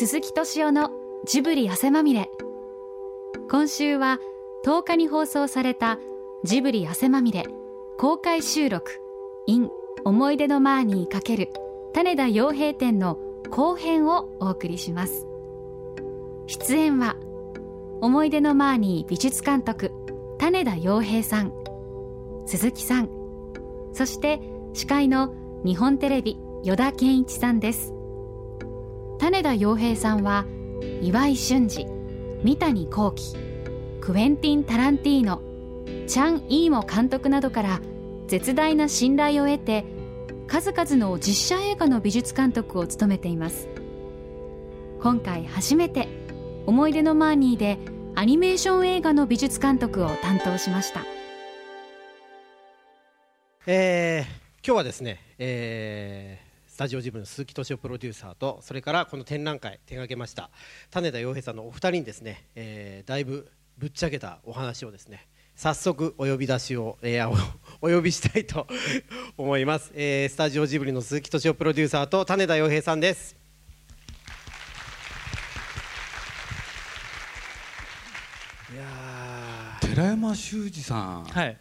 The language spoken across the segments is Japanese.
鈴木敏夫のジブリ汗まみれ。今週は10日に放送されたジブリ汗まみれ。公開収録。in 思い出のマーニー×種田洋平展の後編をお送りします。出演は思い出のマーニー美術監督種田洋平さん鈴木さん。そして司会の日本テレビ依田健一さんです。種田洋平さんは岩井俊二三谷幸喜クエンティン・タランティーノチャン・イーモ監督などから絶大な信頼を得て数々の実写映画の美術監督を務めています。今回初めて思い出のマーニーでアニメーション映画の美術監督を担当しました。えー、今日はですね、えー、タジオジブの鈴木敏夫プロデューサーとそれからこの展覧会手掛けました種田洋平さんのお二人にですね、えー、だいぶぶっちゃけたお話をですね早速お呼び出しを、えー、お呼びしたいと思います、えー、スタジオジブリの鈴木敏夫プロデューサーと種田洋平さんです。いや寺山修司さん、はい、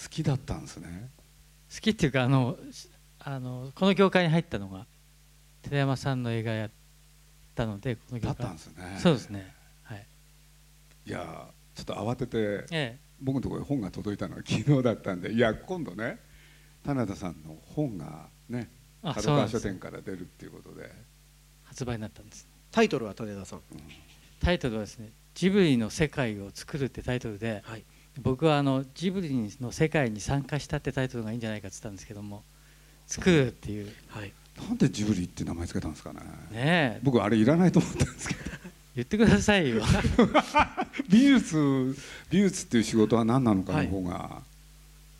好きだったんですね。好きっていうかあのあのこの業界に入ったのが寺山さんの映画やったのでこの業界だったんですね。そうですね。はい。いやちょっと慌てて、ええ、僕のところに本が届いたのが昨日だったんでいや今度ね棚田さんの本がね角川書店から出るっていうことで。発売になったんです。タイトルは種田さん、うん、タイトルはですね「ジブリの世界を作る」ってタイトルで、はい、僕はあのジブリの世界に参加したってタイトルがいいんじゃないかって言ったんですけども作るっていう、はい、なんでジブリって名前つけたんですかね。ね僕あれいらないと思ったんですけど。言ってくださいよ。美術美術っていう仕事は何なのかの方が、は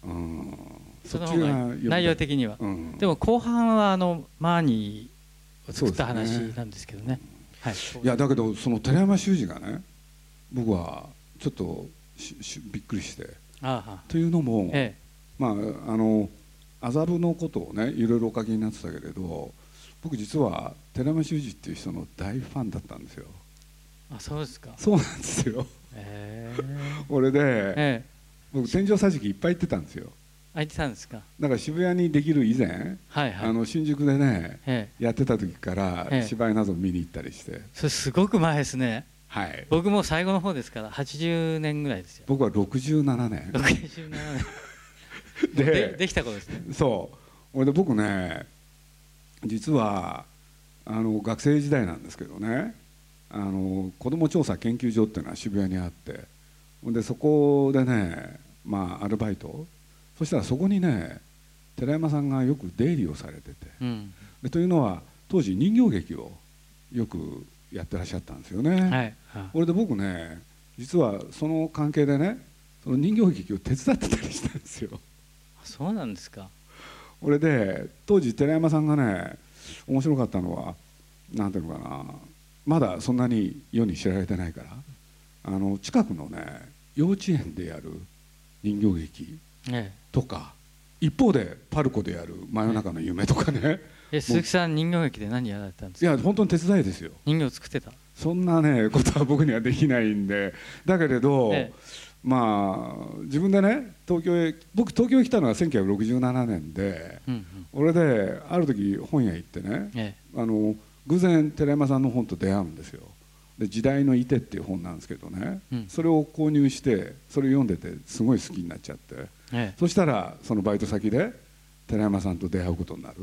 い、うん。そっちが内容的には、うん、でも後半はあのマーニーを作った話なんですけどね、ね、はい、いやだけどその寺山修司がね僕はちょっとびっくりして。というのも、ええ、まああの麻布のことをねいろいろお書きになってたけれど僕実は寺山修司っていう人の大ファンだったんですよ。あそうですか。そうなんですよ。へえ俺で、ええ、僕天井桟敷いっぱい行ってたんですよ。あ行ってたんですか。だから渋谷にできる以前、はいはい、あの新宿でね、ええ、やってた時から芝居など見に行ったりして、それすごく前ですね。はい、僕も最後の方ですから80年ぐらいですよ。僕は67年。67年 でできた子ですね。そう。俺で僕ね実はあの学生時代なんですけどねあの子ども調査研究所っていうのは渋谷にあってでそこでねまあアルバイトそしたらそこにね寺山さんがよく出入りをされてて、うん、でというのは当時人形劇をよくやってらっしゃったんですよね、はい、これで僕ね実はその関係でねその人形劇を手伝ってたりしたんですよそうなんですか。これで当時寺山さんがね面白かったのは何ていうのかな。まだそんなに世に知られてないから。あの近くのね幼稚園でやる人形劇とか、ええ、一方でパルコでやる「真夜中の夢」とかね、え鈴木さん人形劇で何やられたんですか？いや本当に手伝いですよ。人形作ってた。そんなねことは僕にはできないんで。だけれど、ええ、まあ自分でね東京へ僕東京へ来たのは1967年で、うんうん、俺である時本屋行ってね、え、あの偶然寺山さんの本と出会うんですよ。で「時代のいて」っていう本なんですけどね、うん、それを購入してそれ読んでてすごい好きになっちゃって、そしたらそのバイト先で寺山さんと出会うことになる。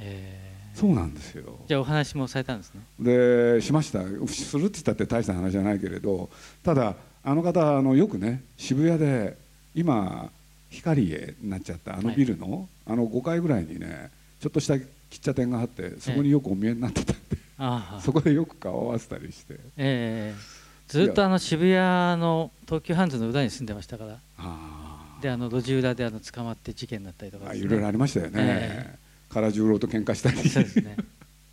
えー、そうなんですよ。じゃあお話もされたんですね。でしました。するって言ったって大した話じゃないけれどただあの方あのよくね渋谷で今光へなっちゃったあのビルの、はい、あの5階ぐらいにねちょっとした喫茶店があってそこによくお見えになってたんで、えー、そこでよく顔を合わせたりして、えー、ずっとあの渋谷の東急ハンズの裏に住んでましたから。であの路地裏であの捕まって事件になったりとか、ね、いろいろありましたよね、えー唐十郎と喧嘩したり。そうですね。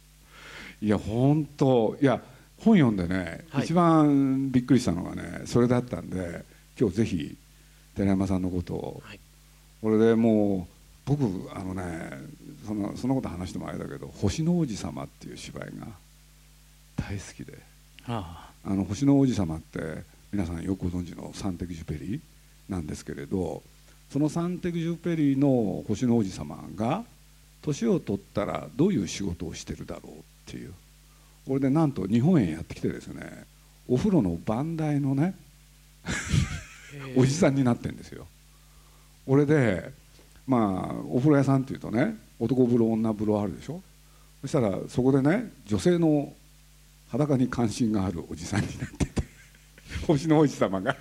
いや本当いや本読んでね、はい、一番びっくりしたのがねそれだったんで今日ぜひ寺山さんのことを、はい、俺でもう僕あのねそのそのこと話してもあれだけど「星の王子様」っていう芝居が大好きで。ああ。の星の王子様って皆さんよくご存知のサンテグジュペリなんですけれどそのサンテグジュペリの星の王子様が年を取ったらどういう仕事をしてるだろうっていうこれでなんと日本へやってきてですねお風呂の番台のねおじさんになってんですよ。俺でまあお風呂屋さんっていうとね男風呂女風呂あるでしょ。そしたらそこでね女性の裸に関心があるおじさんになってて星の王子様が。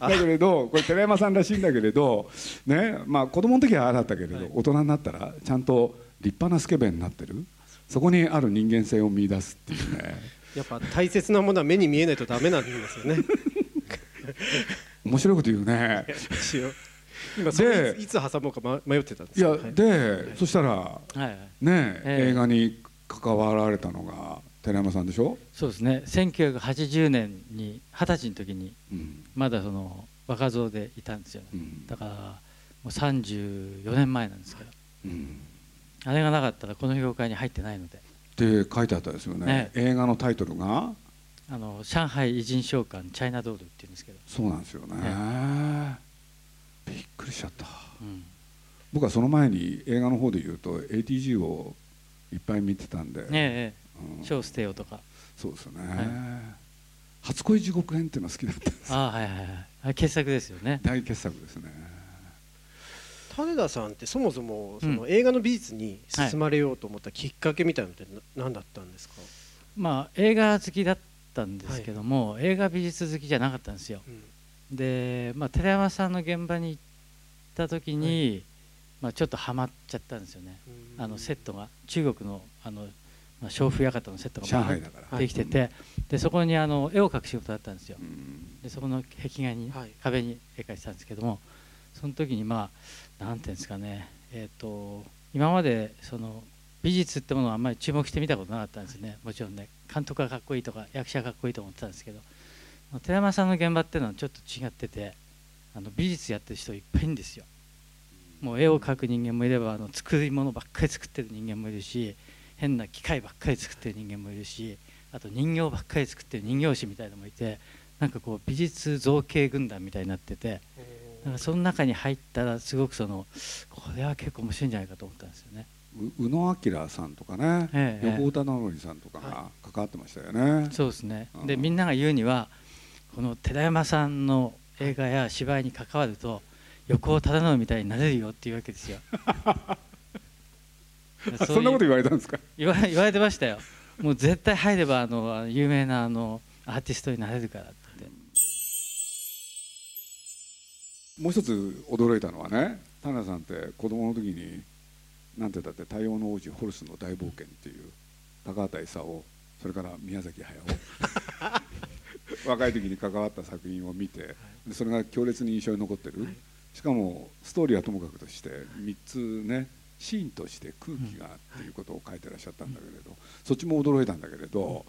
だけれどこれ寺山さんらしいんだけれどねまあ子供の時はああだったけれど、はい、大人になったらちゃんと立派なスケベになってるそこにある人間性を見出すっていうね。やっぱ大切なものは目に見えないとダメなんですよね。面白いこと言うね。今それいつ挟もうか迷ってたんですいや、で、そしたら、ね、映画に関わられたのが寺山さんでしょ？そうですね。1980年に二十歳の時に、まだその若造でいたんですよ、ね。だからもう34年前なんですけど、あれがなかったらこの業界に入ってないので。って書いてあったですよね。映画のタイトルが？あの上海偉人召喚チャイナドールっていうんですけど。そうなんですよね。びっくりしちゃった、うん、僕はその前に映画の方で言うと ATG をいっぱい見てたんで「ええうん、ショーステオ」とか。そうですよね、はい、初恋地獄編っていうのは好きだったんですあはいはいはい。傑作ですよね。大傑作ですね種田さんってそもそもその映画の美術に進まれようと思ったきっかけみたいなのって何だったんですか、はい、まあ映画好きだったんですけども、はい、映画美術好きじゃなかったんですよ、うんで、まあ、寺山さんの現場に行った時に、はい、まあ、ちょっとはまっちゃったんですよね。あのセットが中国のあの、まあ、娼婦館のセットができてて、でそこにあの絵を描く仕事だったんですよ。でそこの壁画に、はい、壁に絵描いてたんですけどもその時にまあなんていうんですかね。えっ、ー、と今までその美術ってものはあんまり注目してみたことなかったんですね。もちろんね監督がかっこいいとか役者がかっこいいと思ってたんですけど。寺山さんの現場っていうのはちょっと違っててあの美術やってる人いっぱいいるんですよ。もう絵を描く人間もいればあの作り物ばっかり作ってる人間もいるし変な機械ばっかり作ってる人間もいるしあと人形ばっかり作ってる人形師みたいなのもいてなんかこう美術造形軍団みたいになっててなんかその中に入ったらすごくそのこれは結構面白いんじゃないかと思ったんですよね。宇野明さんとかね、ええ、横尾忠則さんとかが関わってましたよね。はい、そうですね。でみんなが言うにはこの寺山さんの映画や芝居に関わると横尾忠則みたいになれるよっていうわけですよ。そんなこと言われたんですか？言わ言われてましたよ。もう絶対入ればあの有名なあのアーティストになれるから。ってもう一つ驚いたのはね田中さんって子供の時になんて言って「太陽の王子ホルスの大冒険」っていう高畑勲それから宮崎駿。若い時に関わった作品を見て、それが強烈に印象に残ってる、しかもストーリーはともかくとして3つねシーンとして空気がっていうことを書いてらっしゃったんだけれど、そっちも驚いたんだけれど、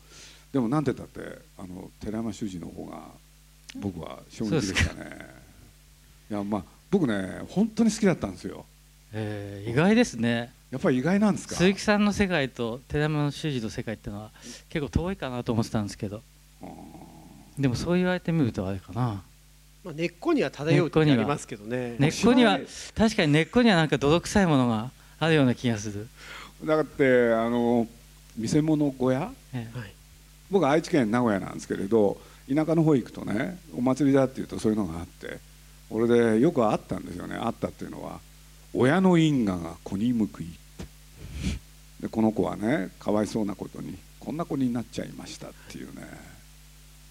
でもなんて言ったってあの寺山修司の方が僕は衝撃でしたねいやまあ僕ね本当に好きだったんですよ、えー、意外ですね。やっぱり意外なんですか？鈴木さんの世界と寺山修司の世界っていうのは結構遠いかなと思ってたんですけど。でもそう言われてみるとあれかな、まあ、根っこには漂うってありますけどね。根っこには確かに根っこにはなんか泥臭いものがあるような気がする。だってあの見せ物小屋、ええ、僕は愛知県名古屋なんですけれど田舎の方行くとねお祭りだっていうとそういうのがあって俺でよくあったんですよね。あったっていうのは親の因果が子に報いでこの子はねかわいそうなことにこんな子になっちゃいましたっていうね。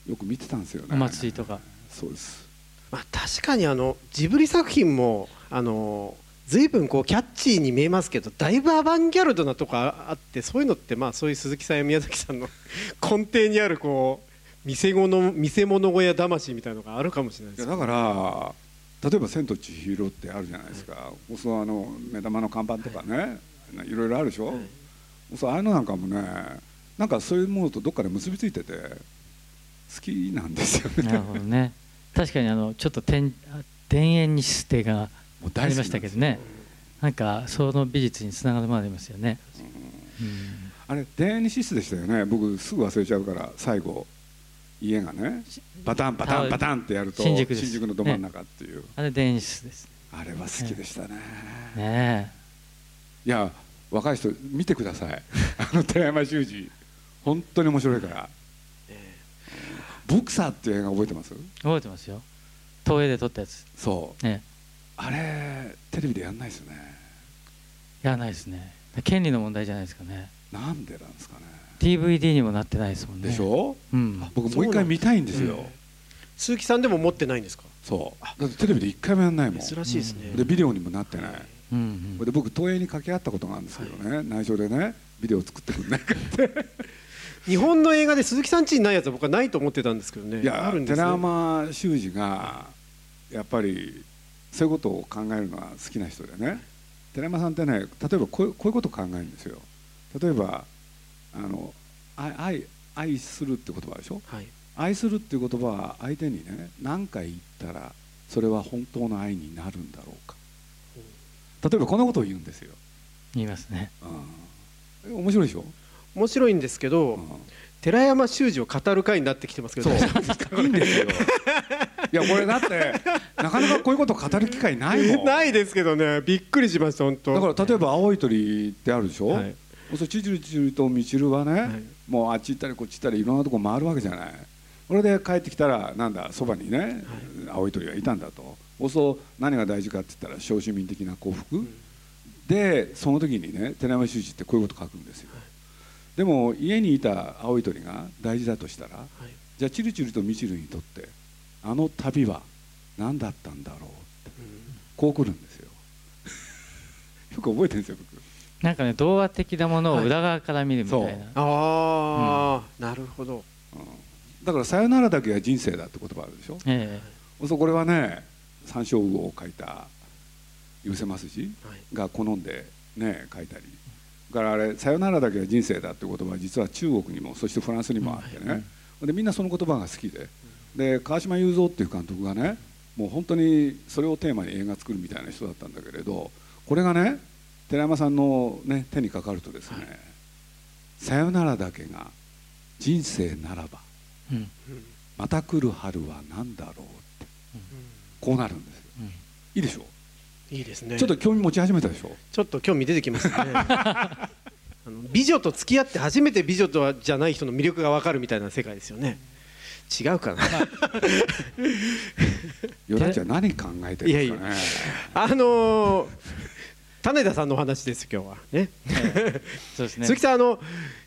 よく見てたんですよね。お祭りとか。そうです。まあ確かにあのジブリ作品もあの随分こうキャッチーに見えますけどだいぶアバンギャルドなとこあってそういうのってまあそういう鈴木さんや宮崎さんの 根底にあるこう見せ物見せ物小屋魂みたいなのがあるかもしれないです、ね、だから例えば「千と千尋」ってあるじゃないですか、はい、そうあの目玉の看板とかね、はい、いろいろあるでしょ、はい、そうああいうのなんかもねなんかそういうものとどっかで結びついてて好きなんですよね。なるほどね。確かにあのちょっと田田園に捨てがありましたけどね。なんかその美術につながるものありますよね。うん、あれ田園シスでしたよね。僕すぐ忘れちゃうから最後家がねバタンバタンバタンってやると新宿のど真ん中っていう、あれ電子です。あれは好きでしたね。ね。いや若い人見てください。あの寺山修司。本当に面白いから。ボクサーっていう映画覚えてます？覚えてますよ。東映で撮ったやつ。そう。ね。あれテレビでやんないですよね。やらないですね。権利の問題じゃないですかね。なんでなんですかね DVD にもなってないですもんね。でしょ、うん。僕もう一回見たいんですよ、うん鈴木さんでも持ってないんですか？そう。だってテレビで一回もやんないもん。珍しいですね、でビデオにもなってない、うんうん。で僕東映に掛け合ったことがあるんですけどね、内緒でね。ビデオ作ってくんないかって 日本の映画で鈴木さんちにないやつは僕はないと思ってたんですけどね。いやあるんですね。寺山修司がやっぱりそういうことを考えるのが好きな人でね。寺山さんってね例えばこういうこういうことを考えるんですよ。例えばあの愛愛愛するって言葉でしょ？はい。愛するっていう言葉は相手にね何回言ったらそれは本当の愛になるんだろうか。例えばこんなことを言うんですよ、言いますね。うん、面白いでしょ、面白いんですけど、うん。寺山修司を語る会になってきてますけどそう。いいんですよ。いやこれだってなかなかこういうことを語る機会ないもん。ないですけどね。びっくりしました本当。だから例えば青い鳥ってあるでしょ、はいそうチチルチとミチルはね、い。もうあっち行ったりこっち行ったりいろんなとこ回るわけじゃない。これで帰ってきたらなんだそばにね、青い鳥がいたんだと。そうすると何が大事かって言ったら小市民的な幸福、でその時にね寺山修司ってこういうこと書くんですよ、でも家にいた青い鳥が大事だとしたら、はい。じゃあチルチルとミチルにとってあの旅は何だったんだろうってこう来るんですよ。よく覚えてるんですよ僕なんかね童話的なものを裏側から見るみたいな、はいああ、なるほど。だから「さよならだけが人生だ」って言葉あるでしょ？えそうこれはね山椒魚を描いた許せますしはい。が好んでね書いたり。だからあれ「さよならだけが人生だ」って言葉は実は中国にもそしてフランスにもあってね、でみんなその言葉が好きで。で川島雄三っていう監督がねもう本当にそれをテーマに映画作るみたいな人だったんだけれどこれがね寺山さんの、ね、手にかかるとですね「さよならだけが人生ならばえうん。また来る春は何だろう」ってこうなるんですよ。うん。いいでしょ？いいですね。ちょっと興味持ち始めたでしょ？ちょっと興味出てきますね。あの美女と付き合って初めて美女とはじゃない人の魅力が分かるみたいな世界ですよね。違うかな。よだ ちゃん何考えてるんですかね。あのー種田さんのお話です今日は。ね。そうですね。鈴木さんあの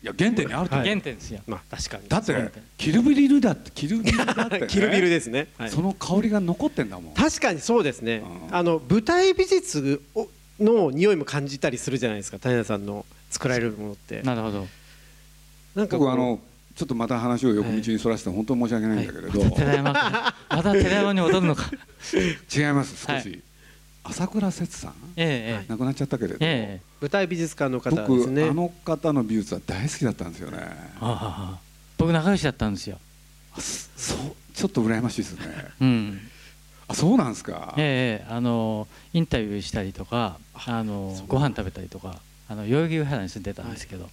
いや原点にあると思う。原点ですよ。まあ確かに。だってキルビルだってキルビルだって、ね、キルビルですね、はい。その香りが残ってんだもん。確かにそうですね。うん。あの舞台美術をの匂いも感じたりするじゃないですか種田さんの作られるものって。なるほど。なんか僕あのちょっとまた話を横道にそらせて本当に申し訳ないんだけれど、寺山かまた寺山に戻るのか。違います少し、はい朝倉節さん？えええ亡くなっちゃったけれど、えええ。舞台美術館の方で僕、すね。あの方の美術は大好きだったんですよね。ああ僕仲良しだったんですよ。あそうちょっと羨ましいですね。うん。あそうなんですか、ええあのインタビューしたりとかあのご飯食べたりとかあの代々木上原に住んでたんですけど、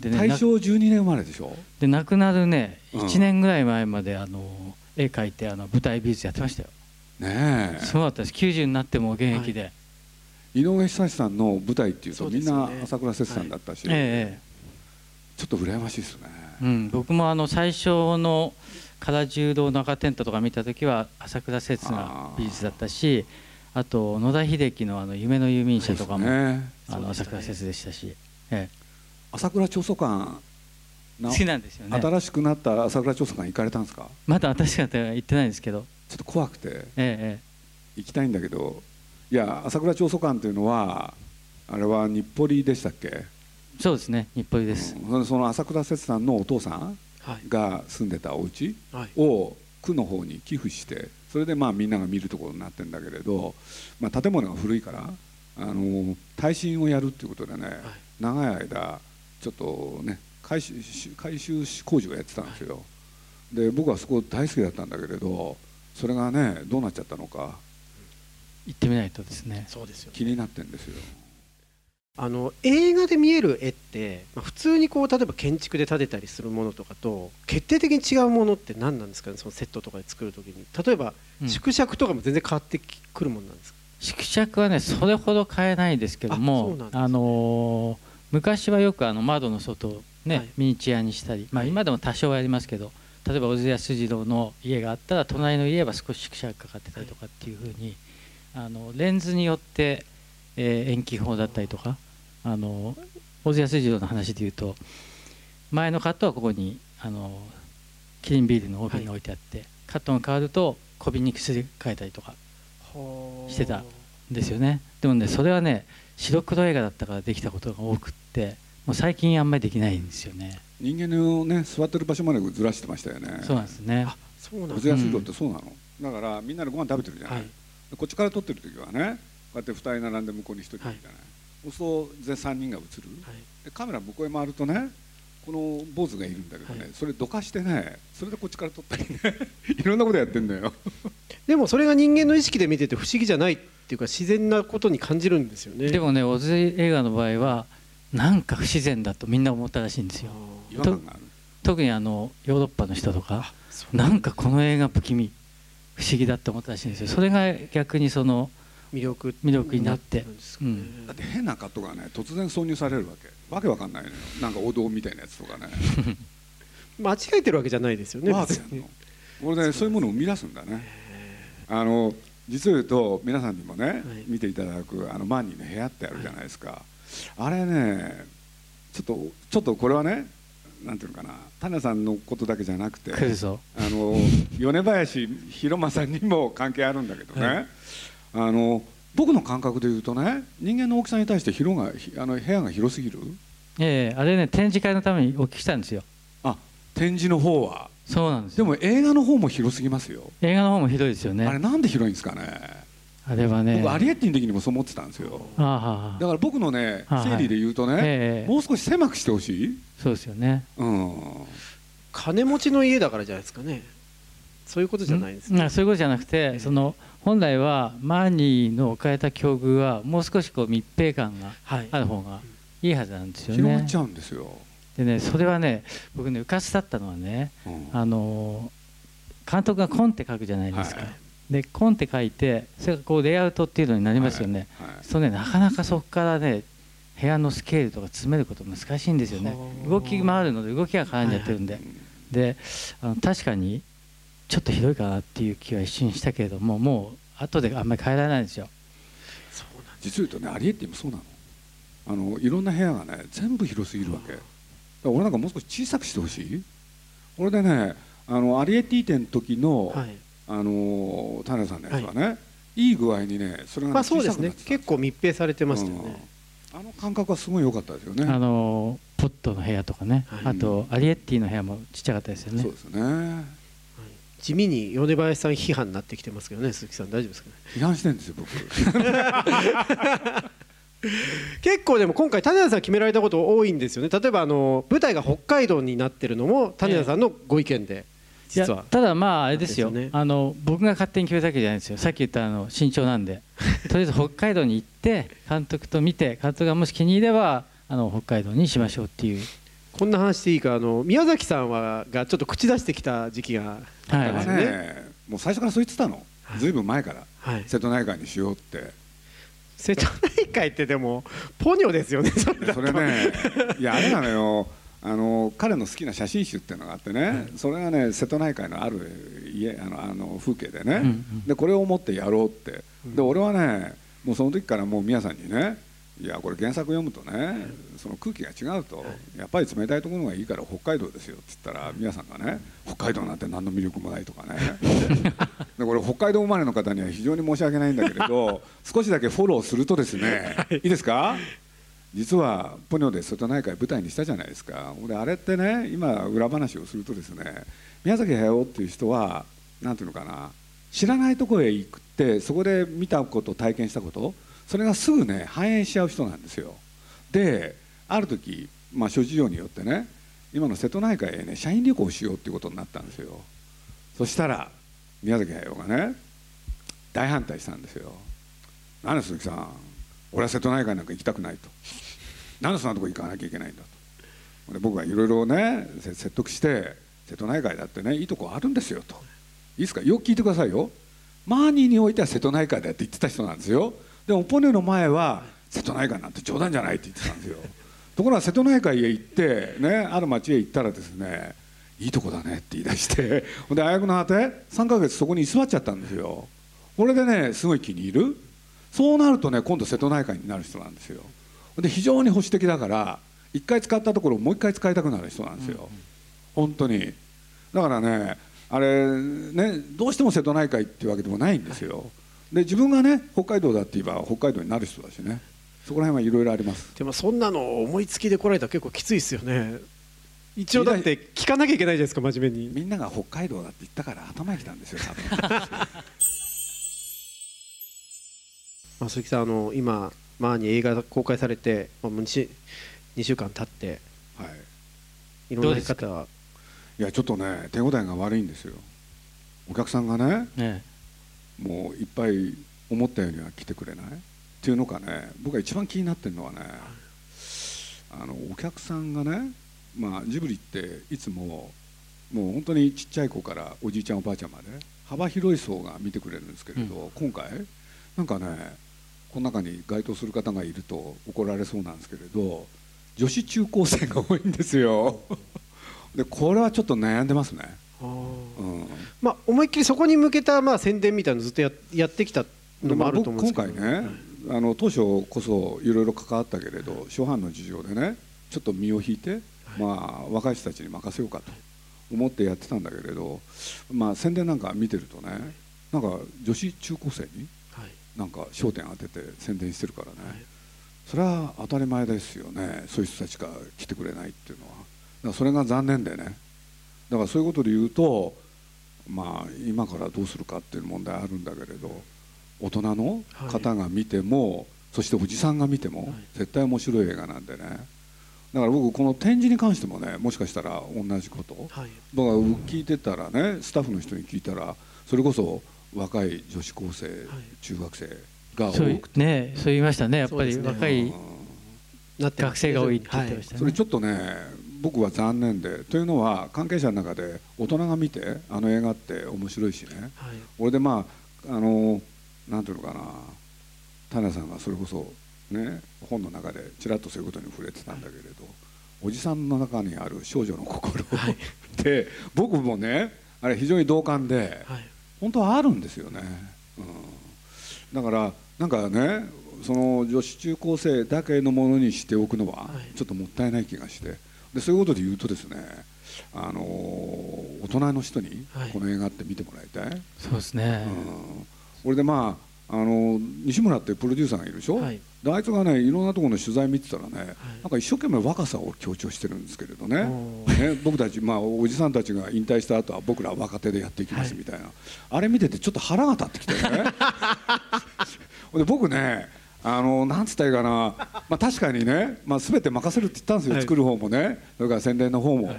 でねな大正12年生まれでしょ？で亡くなるねうん。1年ぐらい前まであの絵描いてあの舞台美術やってましたよねえ。そうだったです。90になっても現役で、井上久志さんの舞台っていうとみんな朝倉節さんだったし、ええちょっと羨ましいですね、うん、僕もあの最初の唐十郎中天太とか見た時は朝倉節が美術だったしあと野田秀樹のあの夢の遊民者とかも、ね。あの朝倉節でしたし、え朝倉調査館なえ好きなんですよね。新しくなった朝倉調査館行かれたんですか？まだ私方は行ってないんですけど、ちょっと怖くてええ行きたいんだけどいや朝倉調査館っていうのはあれは日暮里でしたっけ、ええそうですね日暮里です、うん。その朝倉節さんのお父さんはい。が住んでたお家はい。を区の方に寄付してそれでまあみんなが見るところになってるんだけれど、まあ、建物が古いからあの耐震をやるっていうことでね、長い間ちょっとね改修改修工事をやってたんですよ、で僕はそこ大好きだったんだけれどそれがねどうなっちゃったのか。行ってみないとですね。そうですよね。気になってんですよ。あの映画で見える絵って、まあ、普通にこう例えば建築で建てたりするものとかと決定的に違うものって何なんですかね？そのセットとかで作るときに。例えばうん。縮尺とかも全然変わってくるものなんですか、縮尺はねそれほど変えないですけどもね。あのー昔はよくあの窓の外をね、はい。ミニチュアにしたり、まあ、今でも多少はやりますけど例えば小津安二郎の家があったら隣の家は少し縮尺かかってたりとかっていうふうにあのレンズによって、えー遠近法だったりとかあの小津安二郎の話でいうと前のカットはここにあのキリンビールの帯に置いてあって、カットが変わると小瓶に薬変えたりとかしてたですよね。でもねそれはね白黒映画だったからできたことが多くってもう最近あんまりできないんですよね人間のね座ってる場所までずらしてましたよね。そうなんですね。あそうなん小です津安二郎ってそうなの、だからみんなでご飯食べてるじゃない、はい。でこっちから撮ってる時はねこうやって2人並んで向こうに1人いるじゃない、そうすると全3人が映る、はい。でカメラ向こうへ回るとねこの坊主がいるんだけどね、はい。それどかしてねそれでこっちから撮ったりね。いろんなことやってんだよ。でもそれが人間の意識で見てて不思議じゃないっていうか自然なことに感じるんですよね。でもね小津映画の場合はなんか不自然だとみんな思ったらしいんですよ特にあのヨーロッパの人とかなんかこの映画不気味不思議だって思ったらしいんですよ。それが逆にその魅力。魅力になって。うん。だって変なカットがね突然挿入されるわけ。わけわかんないのよ。なんかお堂みたいなやつとかね。間違えてるわけじゃないですよね。わーってやんの。俺ねそういうものを生み出すんだね。あの実を言うと皆さんにもね、い。見ていただくあのマンニーの部屋ってあるじゃないですか、あれねちょっとちょっとこれはねなんていうのかな種さんのことだけじゃなくてあの米林弘正にも関係あるんだけどね、はい。あの僕の感覚で言うとね人間の大きさに対して広がひあの部屋が広すぎる？ええあれね展示会のためにお聞きしたんですよ。あ展示の方は？そうなんですよ。でも映画の方も広すぎますよ、映画の方もひどいですよね。あれなんで広いんですかね？あれはね。僕アリエッティの時にもそう思ってたんですよ。だから僕のねはい整理で言うとね、ええもう少し狭くしてほしい、そうですよね。うん、金持ちの家だからじゃないですかね。そういうことじゃないですうん。ねあそういうことじゃなくてその本来はマーニーの置かれた境遇はもう少しこう密閉感がはい。ある方がいいはずなんですよね。広がっちゃうんですよ、でねそれはね僕ねうかつだったのはねうん。あの監督がコンって書くじゃないですか、はいでコンって書いてそれがこうレイアウトっていうのになりますよね、はいはい。そうねなかなかそこからね部屋のスケールとか詰めること難しいんですよね。はあ動き回るので動きが絡んじゃってるんで、であの確かにちょっとひどいかなっていう気は一瞬したけれどももう後であんまり変えられないんですよ。そうなん実を言うとねアリエッティもそうなの。あのいろんな部屋がね全部広すぎるわけ。だから俺なんかもう少し小さくしてほしい？俺でねあのアリエッティ店の時の、はい。あの田辺さんのやつはね、い、い具合にねそれがね、まあそうですね。結構密閉されてましたよね、うん。あの感覚はすごい良かったですよね。あのポットの部屋とかね、はい。あとアリエッティの部屋もちっちゃかったですよね。そうですよね。地味に米林さん批判になってきてますけどね鈴木さん。大丈夫ですかね？批判してるんですよ僕。結構でも今回種田さん決められたこと多いんですよね。例えばあの舞台が北海道になってるのも種田さんのご意見で。いや実は。ただまああれですよ。ですよね。あの僕が勝手に決めたわけじゃないですよ。さっき言ったあの身長なんで。とりあえず北海道に行って監督と見て監督がもし気に入ればあの北海道にしましょうっていう。こんな話でいいか。あの宮崎さんはがちょっと口出してきた時期がはいあれありますよね。ねもう最初からそう言ってたの。ずい。ぶん前から。はい。瀬戸内海にしようって。瀬戸内海ってでもポニョですよねそれだと。それねいやあれなのよあの彼の好きな写真集っていうのがあってね、それがね瀬戸内海のある家あのあの風景でね、うんうんでこれを持ってやろうって。で俺はねもうその時からもう宮さんにねいやこれ原作読むとねその空気が違うとやっぱり冷たいところがいいから北海道ですよって言ったら宮さんがね北海道なんて何の魅力もないとかね。でこれ北海道生まれの方には非常に申し訳ないんだけれど 少しだけフォローするとですねいいですか？実はポニョで瀬戸内海舞台にしたじゃないですか。俺あれってね今裏話をするとですね宮崎駿っていう人はなんていうのかな知らないとこへ行ってそこで見たこと体験したことそれがすぐね反映しちゃう人なんですよ。である時、まあ、諸事情によってね今の瀬戸内海へね社員旅行しようっていうことになったんですよ。そしたら宮崎駿がね大反対したんですよ「何鈴木さん俺は瀬戸内海なんか行きたくない」と。なんでそんなとこ行かなきゃいけないんだと。で僕がいろいろね説得して瀬戸内海だってねいいとこあるんですよと。いいですか？よく聞いてくださいよ。マーニーにおいては瀬戸内海だって言ってた人なんですよ。でもポネの前は瀬戸内海なんて冗談じゃないって言ってたんですよ。ところが瀬戸内海へ行ってねある町へ行ったらですねいいとこだねって言い出してほんであやくの果て3ヶ月そこに居座っちゃったんですよ。これでねすごい気に入る。そうなるとね今度瀬戸内海になる人なんですよ。で非常に保守的だから一回使ったところをもう一回使いたくなる人なんですよ、本当に。だからねあれねどうしても瀬戸内海っていうわけでもないんですよ。で自分がね北海道だって言えば北海道になる人だしね。そこら辺はいろいろあります。でもそんなの思いつきで来られたら結構きついですよね。一応だって聞かなきゃいけないじゃないですか真面目に。みんなが北海道だって言ったから頭にきたんですよ。多 分まあ鈴木さんあの今まあに映画が公開されて、まあ、2, 週2週間経ってはい。いろんな方。いやちょっとね手応えが悪いんですよ。お客さんがねねもういっぱい思ったようには来てくれない？っていうのかね僕が一番気になってるのはねあのお客さんがね、まあ、ジブリっていつももう本当にちっちゃい子からおじいちゃんおばあちゃんまで幅広い層が見てくれるんですけれど、今回なんかねこの中に該当する方がいると怒られそうなんですけれど女子中高生が多いんですよ。でこれはちょっと悩んでますね、うん、まあ思いっきりそこに向けたまあ宣伝みたいなのずっとややってきたのもあると思うんですけど。僕今回ね、あの当初こそいろいろ関わったけれど初版の事情でねちょっと身を引いて、まあ、若い人たちに任せようかと思ってやってたんだけれど、まあ、宣伝なんか見てるとねなんか女子中高生にはいなんか焦点当てて宣伝してるからね、はいそれは当たり前ですよね。そういう人たちが来てくれないっていうのは。だからそれが残念でね。だからそういうことで言うとまあ今からどうするかっていう問題あるんだけれど大人の方が見ても、そしておじさんが見ても、はい。絶対面白い映画なんでね。だから僕この展示に関してもねもしかしたら同じこと。はい。僕が聞いてたらねスタッフの人に聞いたらそれこそ若い女子高生、中学生が多くて、ねそう言いましたねやっぱり若い学生が多いって言ってましたね、それちょっとね僕は残念でというのは関係者の中で大人が見てあの映画って面白いしね。はい。俺でまああのなんていうのかな。種さんがそれこそね本の中でちらっとそういうことに触れてたんだけれど、おじさんの中にある少女の心はい。って僕もねあれ非常に同感ではい本当はあるんですよね、うん、だからなんかねその女子中高生だけのものにしておくのははい。ちょっともったいない気がして。でそういうことで言うとですねあの大人の人にはい。この映画って見てもらいたい、そうですね、うん、俺でまああの西村ってプロデューサーがいるでしょ、はい。であいつがねいろんなところの取材見てたらね、なんか一生懸命若さを強調してるんですけれどね。おね僕たち、まあ、おじさんたちが引退した後は僕らは若手でやっていきますみたいな、あれ見ててちょっと腹が立ってきてね。で僕ねあのなんつったらいいかな、まあ、確かにね、まあ、全て任せるって言ったんですよ、はい。作る方もね。それから宣伝の方も、はい。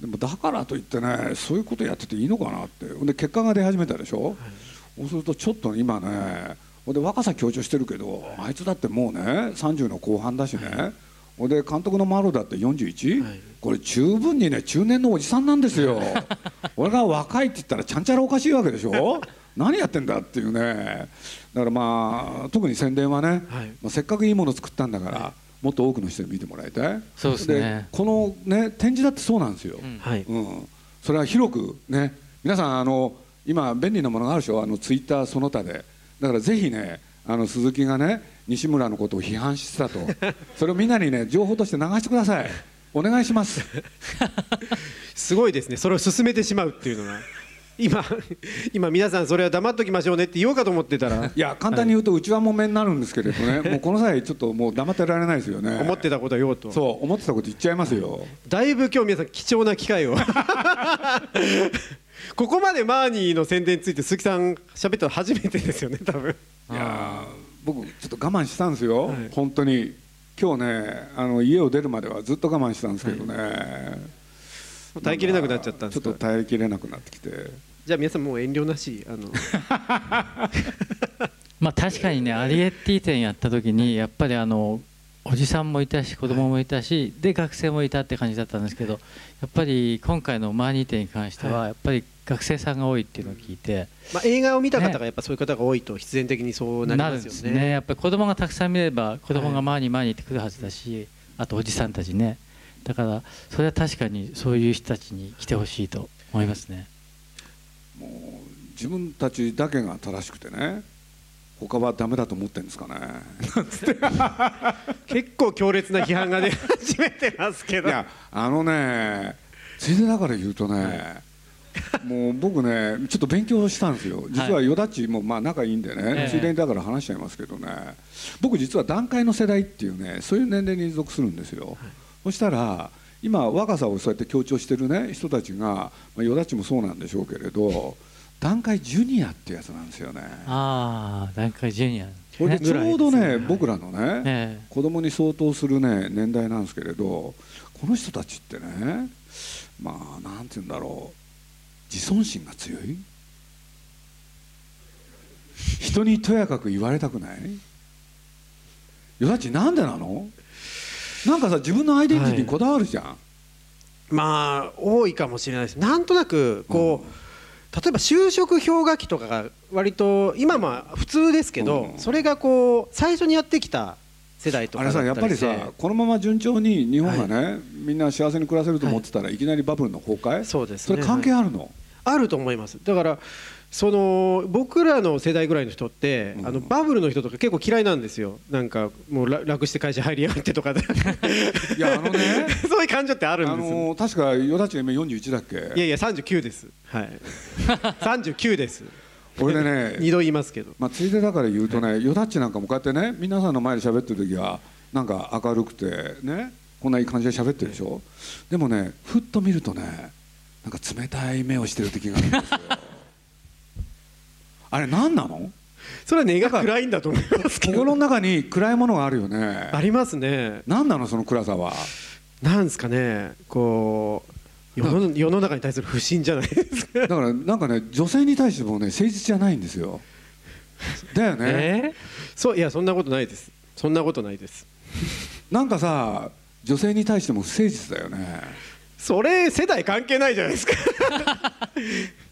でもだからといってねそういうことやってていいのかなって。で結果が出始めたでしょ、そうするとちょっと今ねで若さ強調してるけどあいつだってもうね30の後半だしね、ほんで監督のマロだって 41?、はい。これ十分にね中年のおじさんなんですよ。俺が若いって言ったらちゃんちゃらおかしいわけでしょ？何やってんだっていうね。だからまあ特に宣伝はね、はい。まあ、せっかくいいもの作ったんだから、もっと多くの人に見てもらいたい。そうですね。このね展示だってそうなんですよ、うん。はい。うん、それは広くね皆さんあの今便利なものがあるでしょ？あのツイッターその他で。だからぜひねあの鈴木がね西村のことを批判してたと。それをみんなにね情報として流してください。お願いします。すごいですね。それを進めてしまうっていうのが。今今皆さんそれは黙っときましょうねって言おうかと思ってたら。いや簡単に言うとうちはもめになるんですけれどね、もうこの際ちょっともう黙ってられないですよね。思ってたことは言おうと。そう思ってたこと言っちゃいますよ。だいぶ今日皆さん貴重な機会をここまでマーニーの宣伝について鈴木さん喋ったの初めてですよね多分。いやー。僕ちょっと我慢したんですよ、はい。本当に。今日ねあの家を出るまではずっと我慢したんですけどね、もう耐えきれなくなっちゃったんですか？ちょっと耐えきれなくなってきて。じゃあ皆さんもう遠慮なしあの。まあ確かにねアリエッティ展やった時にやっぱりあのおじさんもいたし子供もいたし、で学生もいたって感じだったんですけどやっぱり今回のマーニー展に関してはやっぱり学生さんが多いっていうのを聞いて、まあ、映画を見た方がやっぱそういう方が多いと必然的にそうなりますよね。ね。やっぱり子供がたくさん見れば子供がマーニーマーニーってくるはずだし、あとおじさんたちね。だからそれは確かにそういう人たちに来てほしいと思いますね。もう自分たちだけが正しくてね他はダメだと思ってるんですかね。結構強烈な批判が出始めてますけど。いやあのねついでだから言うとね、はい、もう僕ねちょっと勉強したんですよ。実はよだちもまあ仲いいんでね、はい、ついでにだから話しちゃいますけどね。僕実は団塊の世代っていうねそういう年齢に属するんですよ、はい、そしたら今若さをそうやって強調してるね人たちが、まあ、よだちもそうなんでしょうけれど段階ジュニアっていうやつなんですよね。ああ段階ジュニアこれでちょうどね僕らのね子供に相当するね年代なんですけれどこの人たちってねまあなんて言うんだろう。自尊心が強い。人にとやかく言われたくない。よだちなんでなの？なんかさ自分のアイデンティティにこだわるじゃん、はい、まあ多いかもしれないです。なんとなくこう、うん例えば就職氷河期とかが割と今まあ普通ですけど、それがこう最初にやってきた世代とかやっぱりさこのまま順調に日本がね、はい、みんな幸せに暮らせると思ってたら、い、きなりバブルの崩壊？そうです、ね、それ関係あるの、はい、あると思います。だからその僕らの世代ぐらいの人って、うん、あのバブルの人とか結構嫌いなんですよ。なんかもう楽して会社入りやがってとか。いやあのね。そういう感情ってあるんですよ、あのー、確か与田ち今41だっけ？いやいや39です。はい。39です。俺でね。二度言いますけど、まあ、ついでだから言うとね与田っちなんかもこうやってね皆さんの前で喋ってる時はなんか明るくてね。こんないい感じで喋ってるでしょ、でもねふっと見るとねなんか冷たい目をしてる時があるんですよあれ何なの？それは根が暗いんだと思いますけど。心の中に暗いものがあるよね。ありますね。何なのその暗さは？なんですかね。こう世の世の中に対する不信じゃないですか。だからなんかね女性に対してもね誠実じゃないんですよ。だよね、え？ー、そういやそんなことないです。そんなことないです。なんかさ女性に対しても不誠実だよね。それ世代関係ないじゃないですか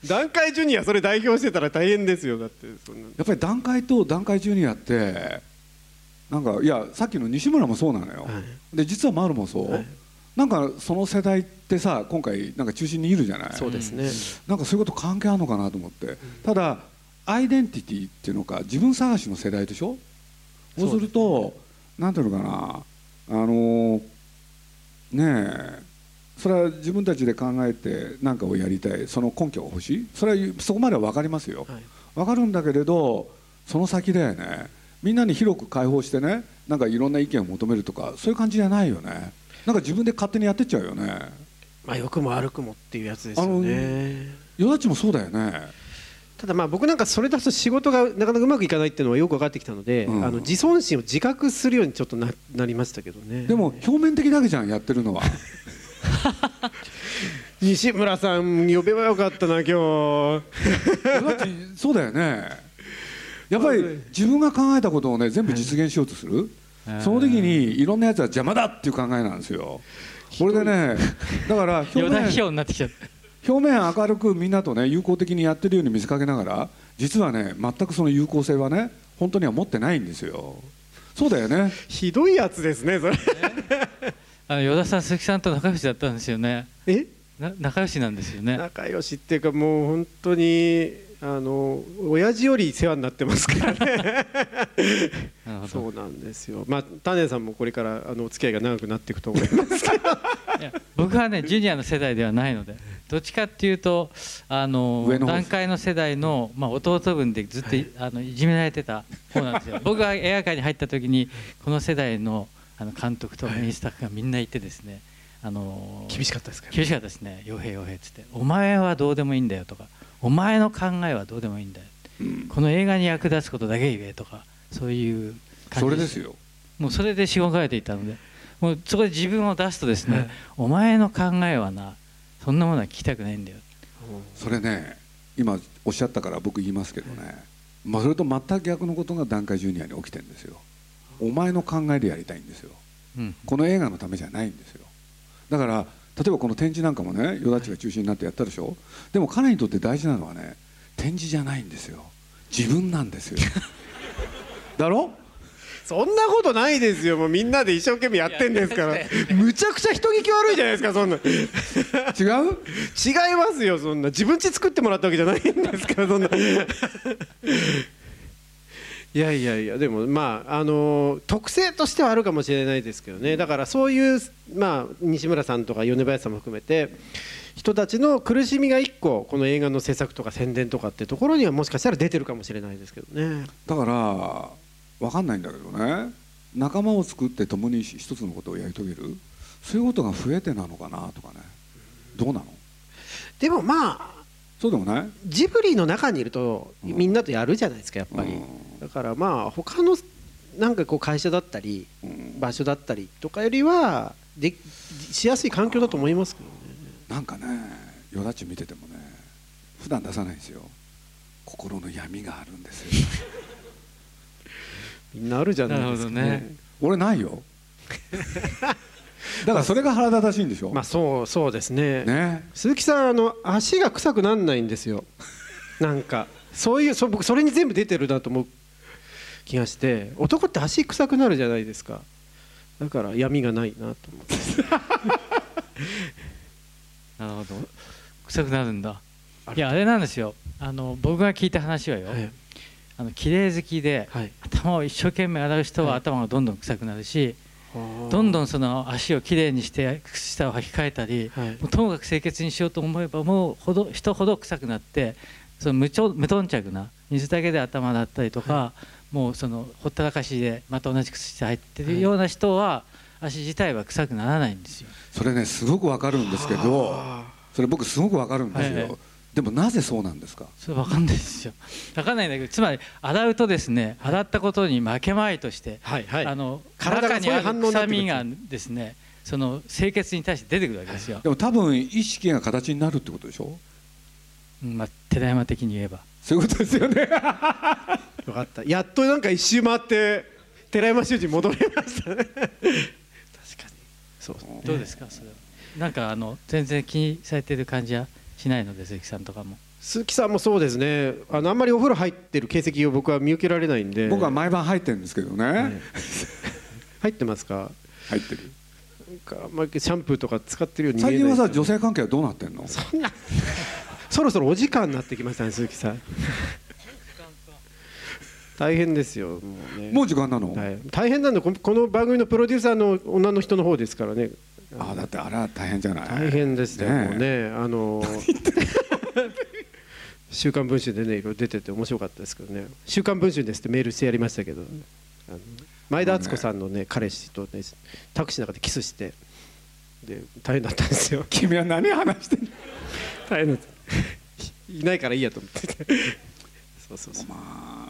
団塊ジュニアそれ代表してたら大変ですよ。だってそんな。やっぱり団塊と団塊ジュニアってなんかいやさっきの西村もそうなのよ、はい、で実は丸もそう、はい、なんかその世代ってさ今回なんか中心にいるじゃない。そうですね。なんかそういうこと関係あるのかなと思って、うん、ただアイデンティティっていうのか自分探しの世代でしょ？そうすると、ね、なんていうのかな。あのねえそれは自分たちで考えて何かをやりたいその根拠が欲しい。それはそこまでは分かりますよ、はい、分かるんだけれどその先だよね。みんなに広く開放してねなんかいろんな意見を求めるとかそういう感じじゃないよね。なんか自分で勝手にやってっちゃうよね。まあ良くも悪くもっていうやつですよね。よだちもそうだよね。ただまあ僕なんかそれだと仕事がなかなかうまくいかないっていうのはよく分かってきたので、うん、あの自尊心を自覚するようにちょっとななりましたけどね。でも表面的だけじゃんやってるのは 西村さん呼べばよかったな今日。そうだよね。やっぱり自分が考えたことをね全部実現しようとする、その時にいろんなやつは邪魔だっていう考えなんですよ。これでねだから表面表面明るくみんなとね友好的にやってるように見せかけながら実はね全くその有効性はね本当には持ってないんですよ。そうだよね。ひどいやつですねそれあの与田さん鈴木さんと仲良しだったんですよね。え？仲良しなんですよね。仲良しっていうかもう本当にあの親父より世話になってますからね。そうなんですよ。まあ種さんもこれからあのお付き合いが長くなっていくと思いますけど。僕はねジュニアの世代ではないのでどっちかっていうとあの段階の世代の、まあ、弟分でずっと、はい、あのいじめられてた方なんですよ。僕が映画界に入った時にこの世代のあの監督とメインスタッフがみんないてですね、あの厳しかったですか、ね、厳しかったですね「傭兵傭兵」っつって「お前はどうでもいいんだよ」とか「お前の考えはどうでもいいんだよ」うん、この映画に役立つことだけ言えとかそういう感じそれですよ。もうそれで仕事えていたのでもうそこで自分を出すとですね、お前の考えはなそんなものは聞きたくないんだよ。それね今おっしゃったから僕言いますけどね、まあ、それと全く逆のことが段階ジュニアに起きてるんですよお前の考えでやりたいんですよ。うん。この映画のためじゃないんですよ。だから例えばこの展示なんかもねヨダッチが中心になってやったでしょ？でも彼にとって大事なのはね展示じゃないんですよ。自分なんですよ。だろ？そんなことないですよ。もうみんなで一生懸命やってんですから。むちゃくちゃ人聞き悪いじゃないですかそんな。違 い違うますよそんな。自分家作ってもらったわけじゃないんですからそんないやいやいやでもまああの特性としてはあるかもしれないですけどね。だからそういうまあ西村さんとか米林さんも含めて人たちの苦しみが一個この映画の制作とか宣伝とかってところにはもしかしたら出てるかもしれないですけどね。だから分かんないんだけどね。仲間を作って共に一つのことをやり遂げる。そういうことが増えてなのかなとかね。どうなの？でもまあそうでもない？ジブリの中にいるとみんなとやるじゃないですかやっぱり、うんだからまあ他のなんかこう会社だったりうん。場所だったりとかよりはでしやすい環境だと思いますけどね。なんかねよだち見ててもね普段出さないんですよ。心の闇があるんですよ。みんなあるじゃないですかなるほどね。俺ないよ。だからそれが腹立たしいんでしょ、まあそうそうですね。ね。鈴木さんあの足が臭くなんないんですよ。なんかそういうそ僕それに全部出てるなと思う気がして男って足臭くなるじゃないですか。だから闇がないなと思って。なるほど。臭くなるんだ。いやあれなんですよ。あの僕が聞いた話はよ、はい。あの綺麗好きではい。頭を一生懸命洗う人ははい。頭がどんどん臭くなるし、どんどんその足をきれいにして靴下を履き替えたり、はい。もうともかく清潔にしようと思えばもうほど人ほど臭くなってその無ちょ無頓着な水だけで頭だったりとか、もうそのほったらかしでまた同じ靴下入ってるような人は、足自体は臭くならないんですよ。それねすごくわかるんですけどあ。それ僕すごくわかるんですよ、はい。はいでもなぜそうなんですか？それわかんないですよ。わかんないんだけどつまり洗うとですね洗ったことに負けまいとして、はいはい。あの体にある臭みがですねその清潔に対して出てくるわけですよ。でも多分意識が形になるってことでしょ？うんまあ寺山的に言えば。そういうことですよね。よかった。やっとなんか一周回って寺山修司戻れましたね。確かに。そうどうですか？それは。なんかあの全然気にされてる感じはしないので鈴木さんとかも。鈴木さんもそうですね。あのあんまりお風呂入ってる形跡を僕は見受けられないんで。僕は毎晩入ってるんですけどね、はい。入ってますか？入ってる。なんかあんまりシャンプーとか使ってるように見最近えない。ですはさ女性関係はどうなってんの？そんなそろそろお時間になってきましたね鈴木さん。大変ですよもうね。もう時間なの、はい、大変なんでここの番組のプロデューサーの女の人の方ですからね。あだってあれは大変じゃない？大変ですねもうね。あの週刊文春でねいろいろ出てて面白かったですけどね。週刊文春ですってメールしてやりましたけどあの前田敦子さんのね。彼氏とねタクシーの中でキスして。で大変だったんですよ。君は何話してんの？大変だったいないからいいやと思ってて。そうそうそう。ま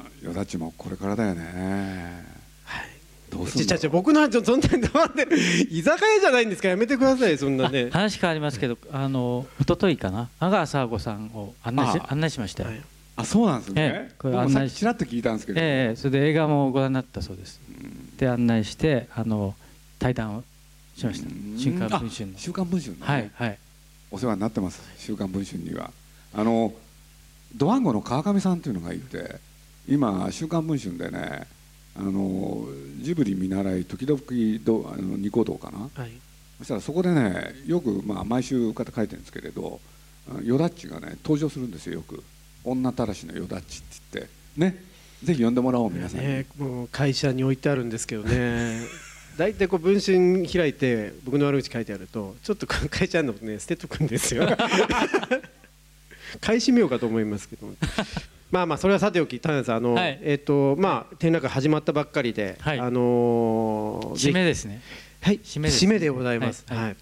あよだちもこれからだよね。はい。どうすんの？ちゃちゃ僕の話そんなに黙って居酒屋じゃないんですからやめてくださいそんなね。あ話変わりますけど、あの一昨日かな？阿川佐和子さんを案内しあ。案内しましたよ。はい。あそうなんですね、ええ。これ案内きちらっと聞いたんですけど、ええそれで映画もご覧になったそうです。で案内してあの対談をしました。うん。週刊文春の。あ。週刊文春の、ね。はいはい。お世話になってます週刊文春には。あのドワンゴの川上さんっていうのがいて今週刊文春でねあのジブリ見習い時々どあのニコ動かな。はい。そしたらそこでねよく、まあ、毎週方書いてるんですけれどあヨダッチがね登場するんですよよく。女たらしのヨダッチって言って。ね。ぜひ呼んでもらおう皆さんに、ね、もう会社に置いてあるんですけどね大体こう文春開いて僕の悪口書いてあるとちょっと会社のね 捨てとくんですよ買い占めようかと思いますけどまあまあそれはさておき田辺さんあの、はいえっ、とまあ展覧会始まったばっかりで、はいあのー締めですね。はい、締め締めでございます。はいはい。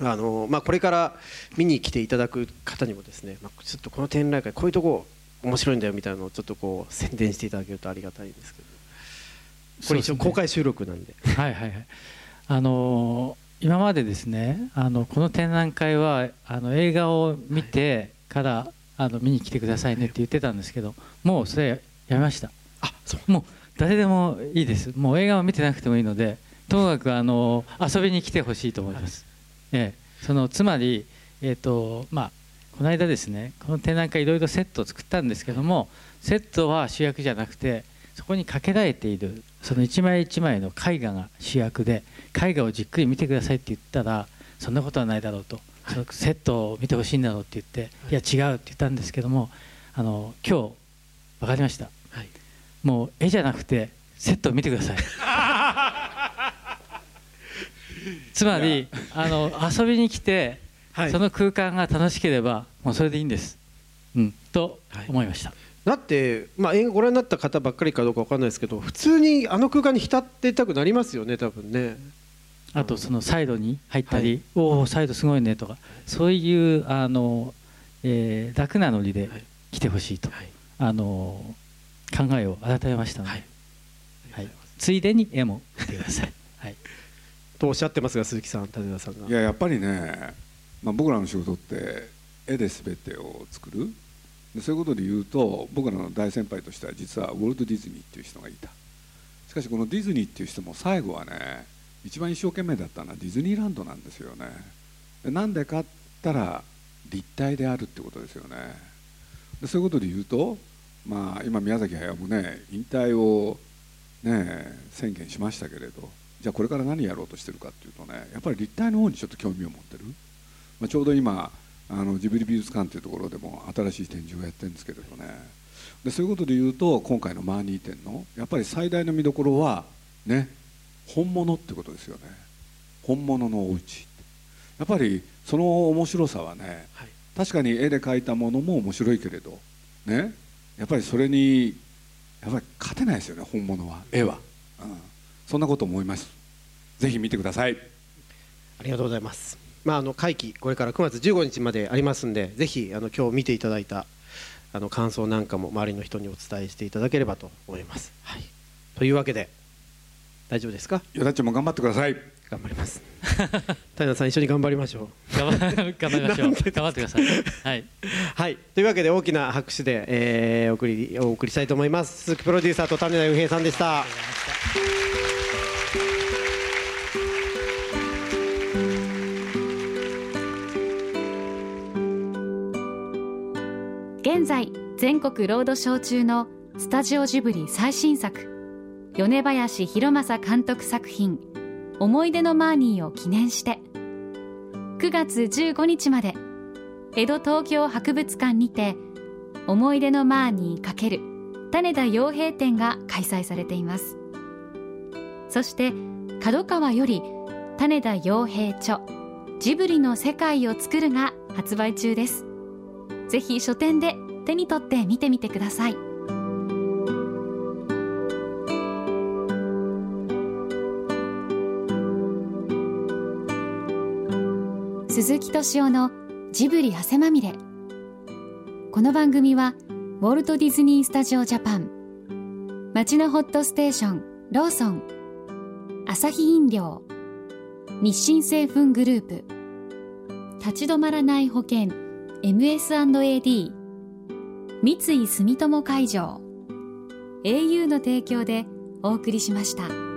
あのまあこれから見に来ていただく方にもですね、まあちょっとこの展覧会こういうとこ面白いんだよみたいなのをちょっとこう宣伝していただけるとありがたいんですけど。これ一応公開収録なんで。はいはいはい。あのー今までですね、あのこの展覧会はあの映画を見てから、あの見に来てくださいねって言ってたんですけど、もうそれやめました。あ、そう。もう誰でもいいです。もう映画を見てなくてもいいので、ともかくあの遊びに来てほしいと思います、はい、ええ、そのつまり、えーとまあ、この間ですねこの展覧会いろいろセットを作ったんですけどもセットは主役じゃなくてそこにかけられているその一枚一枚の絵画が主役で絵画をじっくり見てくださいって言ったらそんなことはないだろうと、はい、そのセットを見てほしいんだろうって言って、はい、いや違うって言ったんですけどもあの今日分かりました、はい、もう絵じゃなくてセットを見てください。つまりあの遊びに来て、はい、その空間が楽しければもうそれでいいんです、うん、と思いました、だって、まあ、映画ご覧になった方ばっかりかどうか分かんないですけど普通にあの空間に浸っていたくなりますよね多分ね。あとそのサイドに入ったり、はい、おおサイドすごいねとか。そういうあの、えー、楽なノリで来てほしいと、はい、あの考えを改めましたので、はい、はい、ついでに絵も見てください。はい、とおっしゃってますが鈴木さん立田さんが。いややっぱりね、まあ、僕らの仕事って絵で全てを作るでそういうことで言うと僕らの大先輩としては実はウォルト・ディズニーっていう人がいた。しかしこのディズニーっていう人も最後はね一番一生懸命だったのはディズニーランドなんですよね。なんでかったら立体であるってことですよね。でそういうことで言うとまあ今宮崎駿もね引退をね宣言しましたけれどじゃあこれから何やろうとしてるかっていうとねやっぱり立体の方にちょっと興味を持ってる、まあ、ちょうど今あのジブリ美術館というところでも新しい展示をやってるんですけれどね。でそういうことで言うと今回のマーニー展のやっぱり最大の見どころはね本物ってことですよね。本物のお家。やっぱりその面白さはね、はい、確かに絵で描いたものも面白いけれどねやっぱりそれにやっぱり勝てないですよね本物は。絵は、うん、そんなこと思います。ぜひ見てください。ありがとうございますまああの会期これから9月15日までありますんでぜひあの今日見ていただいたあの感想なんかも周りの人にお伝えしていただければと思います、はい、というわけで大丈夫ですか？よだちも頑張ってください。頑張ります。平さん一緒に頑張りましょう。頑張頑張りましょう。頑張ってください。はい、はい、というわけで大きな拍手で、えー、お送りお送りしたいと思います。鈴木プロデューサーと種田洋平さんでした現在全国ロードショー中のスタジオジブリ最新作米林弘正監督作品「思い出のマーニー」を記念して9月15日まで江戸東京博物館にて「思い出のマーニー×種田洋平展」が開催されています。そして角川より種田洋平著ジブリの世界を作るが発売中です。ぜひ書店で手に取って見てみてください。鈴木敏夫のジブリ汗まみれ。この番組はウォルト・ディズニー・スタジオ・ジャパン。町のホットステーションローソン。アサヒ飲料。日清製粉グループ。立ち止まらない保険。MS&AD 三井住友海上 au の提供でお送りしました。